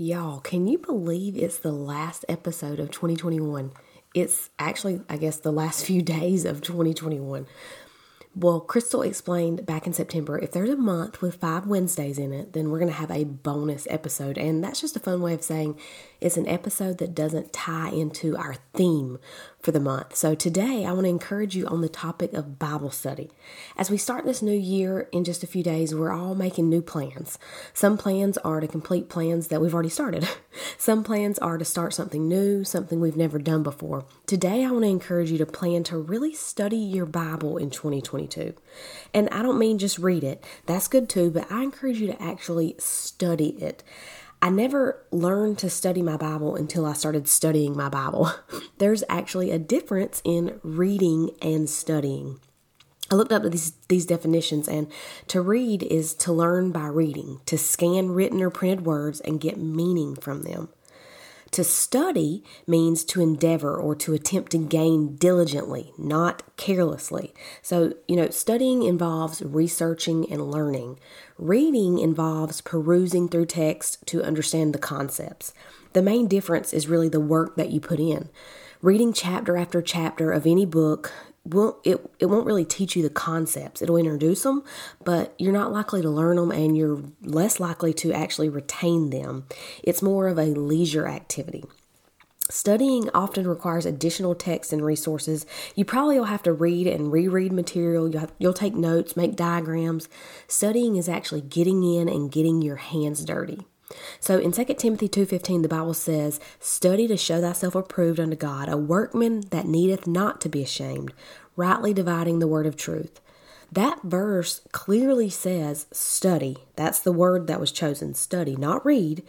Y'all, can you believe it's the last episode of 2021? It's actually, I guess, the last few days of 2021. Well, Crystal explained back in September if there's a month with five Wednesdays in it, then we're going to have a bonus episode. And that's just a fun way of saying it's an episode that doesn't tie into our theme for the month. So today I want to encourage you on the topic of Bible study. As we start this new year in just a few days, we're all making new plans. Some plans are to complete plans that we've already started. Some plans are to start something new, something we've never done before. Today I want to encourage you to plan to really study your Bible in 2022. And I don't mean just read it. That's good too, but I encourage you to actually study it. I never learned to study my Bible until I started studying my Bible. There's actually a difference in reading and studying. I looked up these these definitions and to read is to learn by reading, to scan written or printed words and get meaning from them. To study means to endeavor or to attempt to gain diligently, not carelessly. So, you know, studying involves researching and learning. Reading involves perusing through text to understand the concepts. The main difference is really the work that you put in. Reading chapter after chapter of any book won't it, it won't really teach you the concepts. It'll introduce them, but you're not likely to learn them and you're less likely to actually retain them. It's more of a leisure activity. Studying often requires additional text and resources. You probably will have to read and reread material. You'll, have, you'll take notes, make diagrams. Studying is actually getting in and getting your hands dirty. So in 2 Timothy 2:15 the Bible says, "Study to show thyself approved unto God, a workman that needeth not to be ashamed, rightly dividing the word of truth." That verse clearly says study. That's the word that was chosen, study, not read.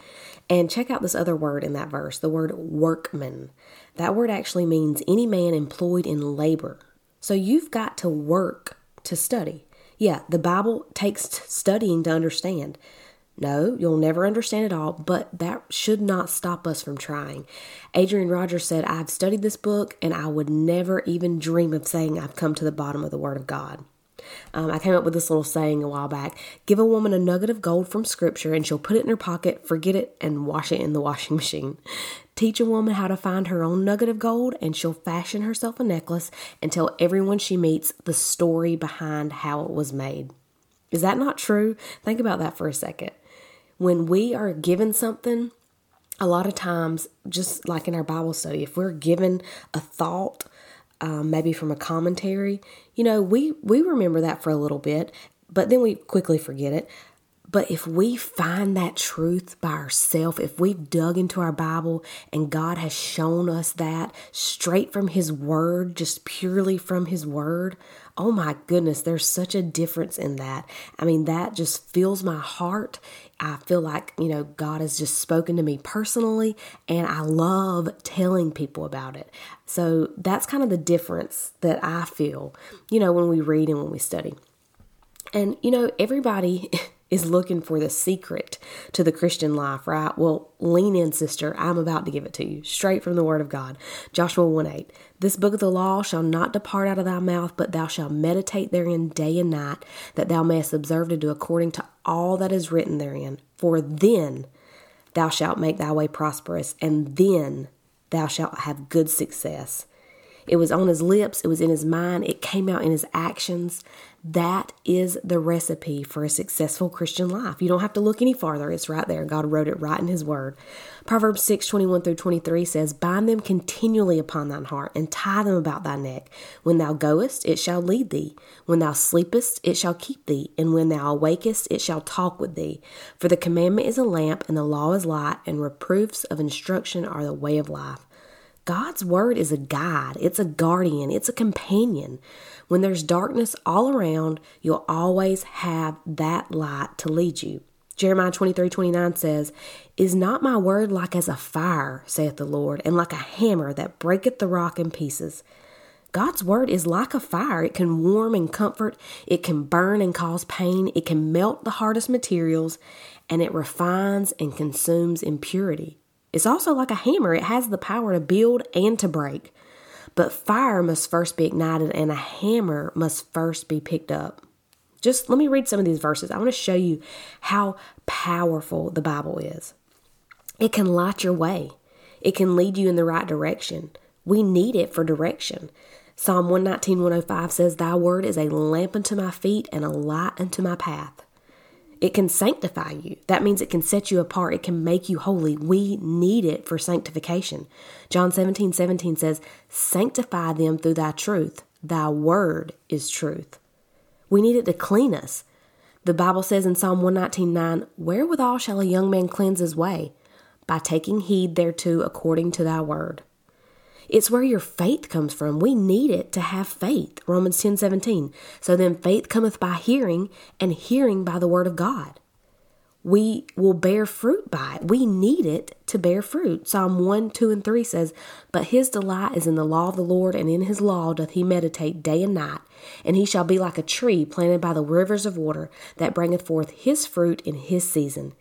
And check out this other word in that verse, the word workman. That word actually means any man employed in labor. So you've got to work to study. Yeah, the Bible takes studying to understand. No, you'll never understand it all, but that should not stop us from trying. Adrian Rogers said, I've studied this book and I would never even dream of saying I've come to the bottom of the Word of God. Um, I came up with this little saying a while back give a woman a nugget of gold from Scripture and she'll put it in her pocket, forget it, and wash it in the washing machine. Teach a woman how to find her own nugget of gold and she'll fashion herself a necklace and tell everyone she meets the story behind how it was made. Is that not true? Think about that for a second when we are given something, a lot of times, just like in our Bible study, if we're given a thought, um, maybe from a commentary, you know, we we remember that for a little bit, but then we quickly forget it. But if we find that truth by ourselves, if we've dug into our Bible and God has shown us that straight from His Word, just purely from His Word, oh my goodness, there's such a difference in that. I mean, that just fills my heart. I feel like, you know, God has just spoken to me personally, and I love telling people about it. So that's kind of the difference that I feel, you know, when we read and when we study. And, you know, everybody. is looking for the secret to the Christian life, right? Well, lean in, sister. I'm about to give it to you, straight from the Word of God. Joshua 1 8. This book of the law shall not depart out of thy mouth, but thou shalt meditate therein day and night, that thou mayest observe to do according to all that is written therein. For then thou shalt make thy way prosperous, and then thou shalt have good success. It was on his lips, it was in his mind, it came out in his actions. That is the recipe for a successful Christian life. You don't have to look any farther. It's right there. God wrote it right in His Word. Proverbs 6 21 through 23 says, Bind them continually upon thine heart, and tie them about thy neck. When thou goest, it shall lead thee. When thou sleepest, it shall keep thee. And when thou awakest, it shall talk with thee. For the commandment is a lamp, and the law is light, and reproofs of instruction are the way of life. God's word is a guide, it's a guardian, it's a companion. When there's darkness all around, you'll always have that light to lead you. Jeremiah 23 29 says, Is not my word like as a fire, saith the Lord, and like a hammer that breaketh the rock in pieces? God's word is like a fire. It can warm and comfort, it can burn and cause pain, it can melt the hardest materials, and it refines and consumes impurity. It's also like a hammer, it has the power to build and to break. But fire must first be ignited and a hammer must first be picked up. Just let me read some of these verses. I want to show you how powerful the Bible is. It can light your way, it can lead you in the right direction. We need it for direction. Psalm 119, 105 says, Thy word is a lamp unto my feet and a light unto my path. It can sanctify you. That means it can set you apart. It can make you holy. We need it for sanctification. John 17, 17 says, Sanctify them through thy truth. Thy word is truth. We need it to clean us. The Bible says in Psalm 119, 9, Wherewithal shall a young man cleanse his way? By taking heed thereto according to thy word. It's where your faith comes from. We need it to have faith. Romans 10 17. So then faith cometh by hearing, and hearing by the word of God. We will bear fruit by it. We need it to bear fruit. Psalm 1, 2, and 3 says, But his delight is in the law of the Lord, and in his law doth he meditate day and night. And he shall be like a tree planted by the rivers of water, that bringeth forth his fruit in his season.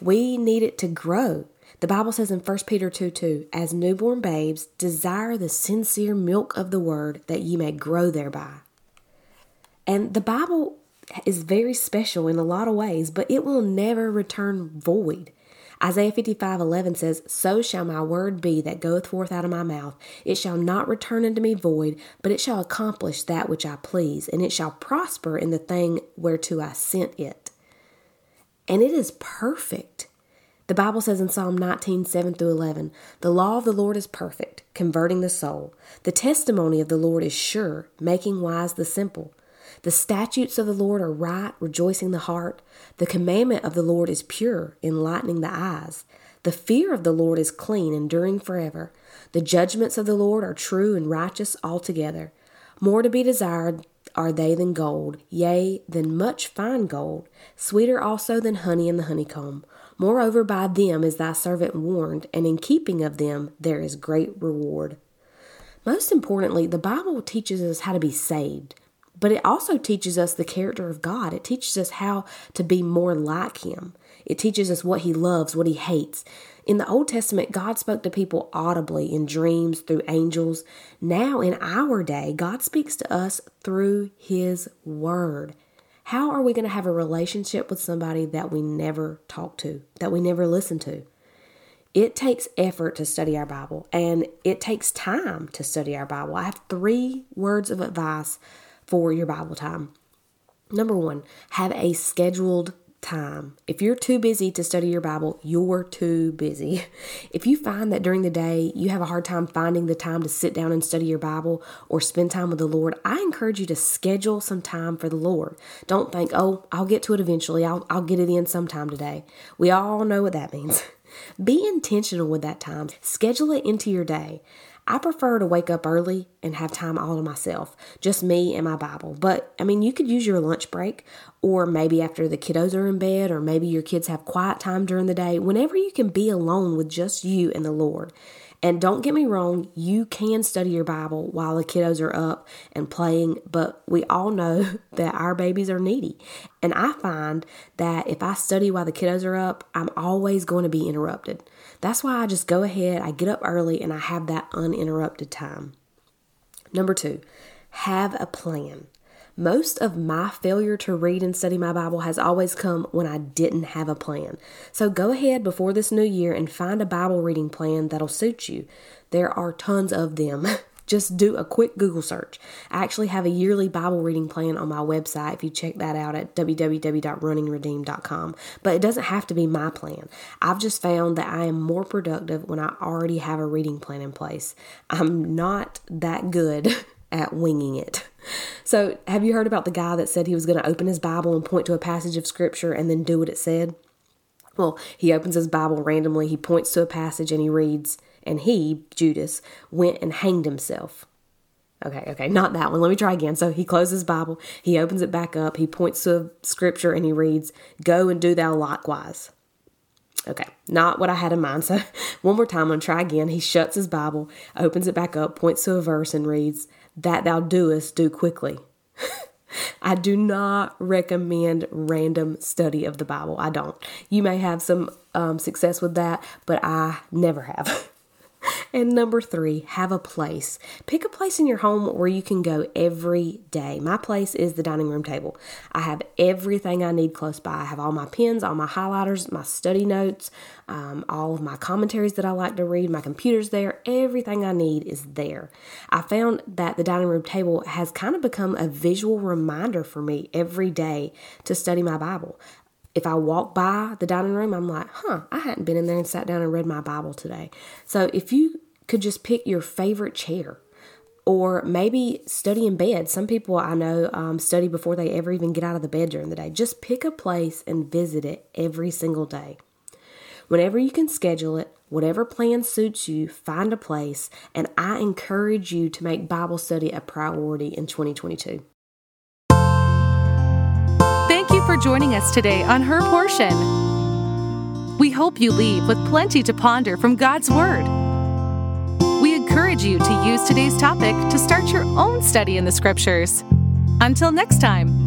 We need it to grow. The Bible says in 1 Peter 2 2, As newborn babes, desire the sincere milk of the word that ye may grow thereby. And the Bible is very special in a lot of ways, but it will never return void. Isaiah 55 11 says, So shall my word be that goeth forth out of my mouth. It shall not return unto me void, but it shall accomplish that which I please, and it shall prosper in the thing whereto I sent it. And it is perfect. The Bible says in Psalm 19, 7 through 11, The law of the Lord is perfect, converting the soul. The testimony of the Lord is sure, making wise the simple. The statutes of the Lord are right, rejoicing the heart. The commandment of the Lord is pure, enlightening the eyes. The fear of the Lord is clean, enduring forever. The judgments of the Lord are true and righteous altogether. More to be desired are they than gold, yea, than much fine gold, sweeter also than honey in the honeycomb. Moreover, by them is thy servant warned, and in keeping of them there is great reward. Most importantly, the Bible teaches us how to be saved, but it also teaches us the character of God. It teaches us how to be more like Him. It teaches us what He loves, what He hates. In the Old Testament, God spoke to people audibly in dreams through angels. Now, in our day, God speaks to us through His Word. How are we going to have a relationship with somebody that we never talk to, that we never listen to? It takes effort to study our Bible and it takes time to study our Bible. I have three words of advice for your Bible time. Number one, have a scheduled time. If you're too busy to study your Bible, you're too busy. If you find that during the day you have a hard time finding the time to sit down and study your Bible or spend time with the Lord, I encourage you to schedule some time for the Lord. Don't think, oh, I'll get to it eventually. I'll, I'll get it in sometime today. We all know what that means. Be intentional with that time. Schedule it into your day. I prefer to wake up early and have time all to myself, just me and my Bible. But I mean, you could use your lunch break, or maybe after the kiddos are in bed, or maybe your kids have quiet time during the day, whenever you can be alone with just you and the Lord. And don't get me wrong, you can study your Bible while the kiddos are up and playing, but we all know that our babies are needy. And I find that if I study while the kiddos are up, I'm always going to be interrupted. That's why I just go ahead, I get up early, and I have that uninterrupted time. Number two, have a plan. Most of my failure to read and study my Bible has always come when I didn't have a plan. So go ahead before this new year and find a Bible reading plan that'll suit you. There are tons of them. Just do a quick Google search. I actually have a yearly Bible reading plan on my website if you check that out at www.runningredeemed.com. But it doesn't have to be my plan. I've just found that I am more productive when I already have a reading plan in place. I'm not that good at winging it. So, have you heard about the guy that said he was going to open his Bible and point to a passage of scripture and then do what it said? Well, he opens his Bible randomly, he points to a passage and he reads, and he, Judas, went and hanged himself. Okay, okay, not that one. Let me try again. So he closes his Bible, he opens it back up, he points to a scripture, and he reads, Go and do thou likewise. Okay, not what I had in mind. So one more time, I'm try again. He shuts his Bible, opens it back up, points to a verse, and reads, That thou doest, do quickly. I do not recommend random study of the Bible. I don't. You may have some um, success with that, but I never have. And number three, have a place. Pick a place in your home where you can go every day. My place is the dining room table. I have everything I need close by. I have all my pens, all my highlighters, my study notes, um, all of my commentaries that I like to read. My computer's there. Everything I need is there. I found that the dining room table has kind of become a visual reminder for me every day to study my Bible if I walk by the dining room, I'm like, huh, I hadn't been in there and sat down and read my Bible today. So if you could just pick your favorite chair, or maybe study in bed. Some people I know um, study before they ever even get out of the bed during the day. Just pick a place and visit it every single day. Whenever you can schedule it, whatever plan suits you, find a place, and I encourage you to make Bible study a priority in 2022 Thank you for joining us today on Her Portion. We hope you leave with plenty to ponder from God's Word. Encourage you to use today's topic to start your own study in the Scriptures. Until next time.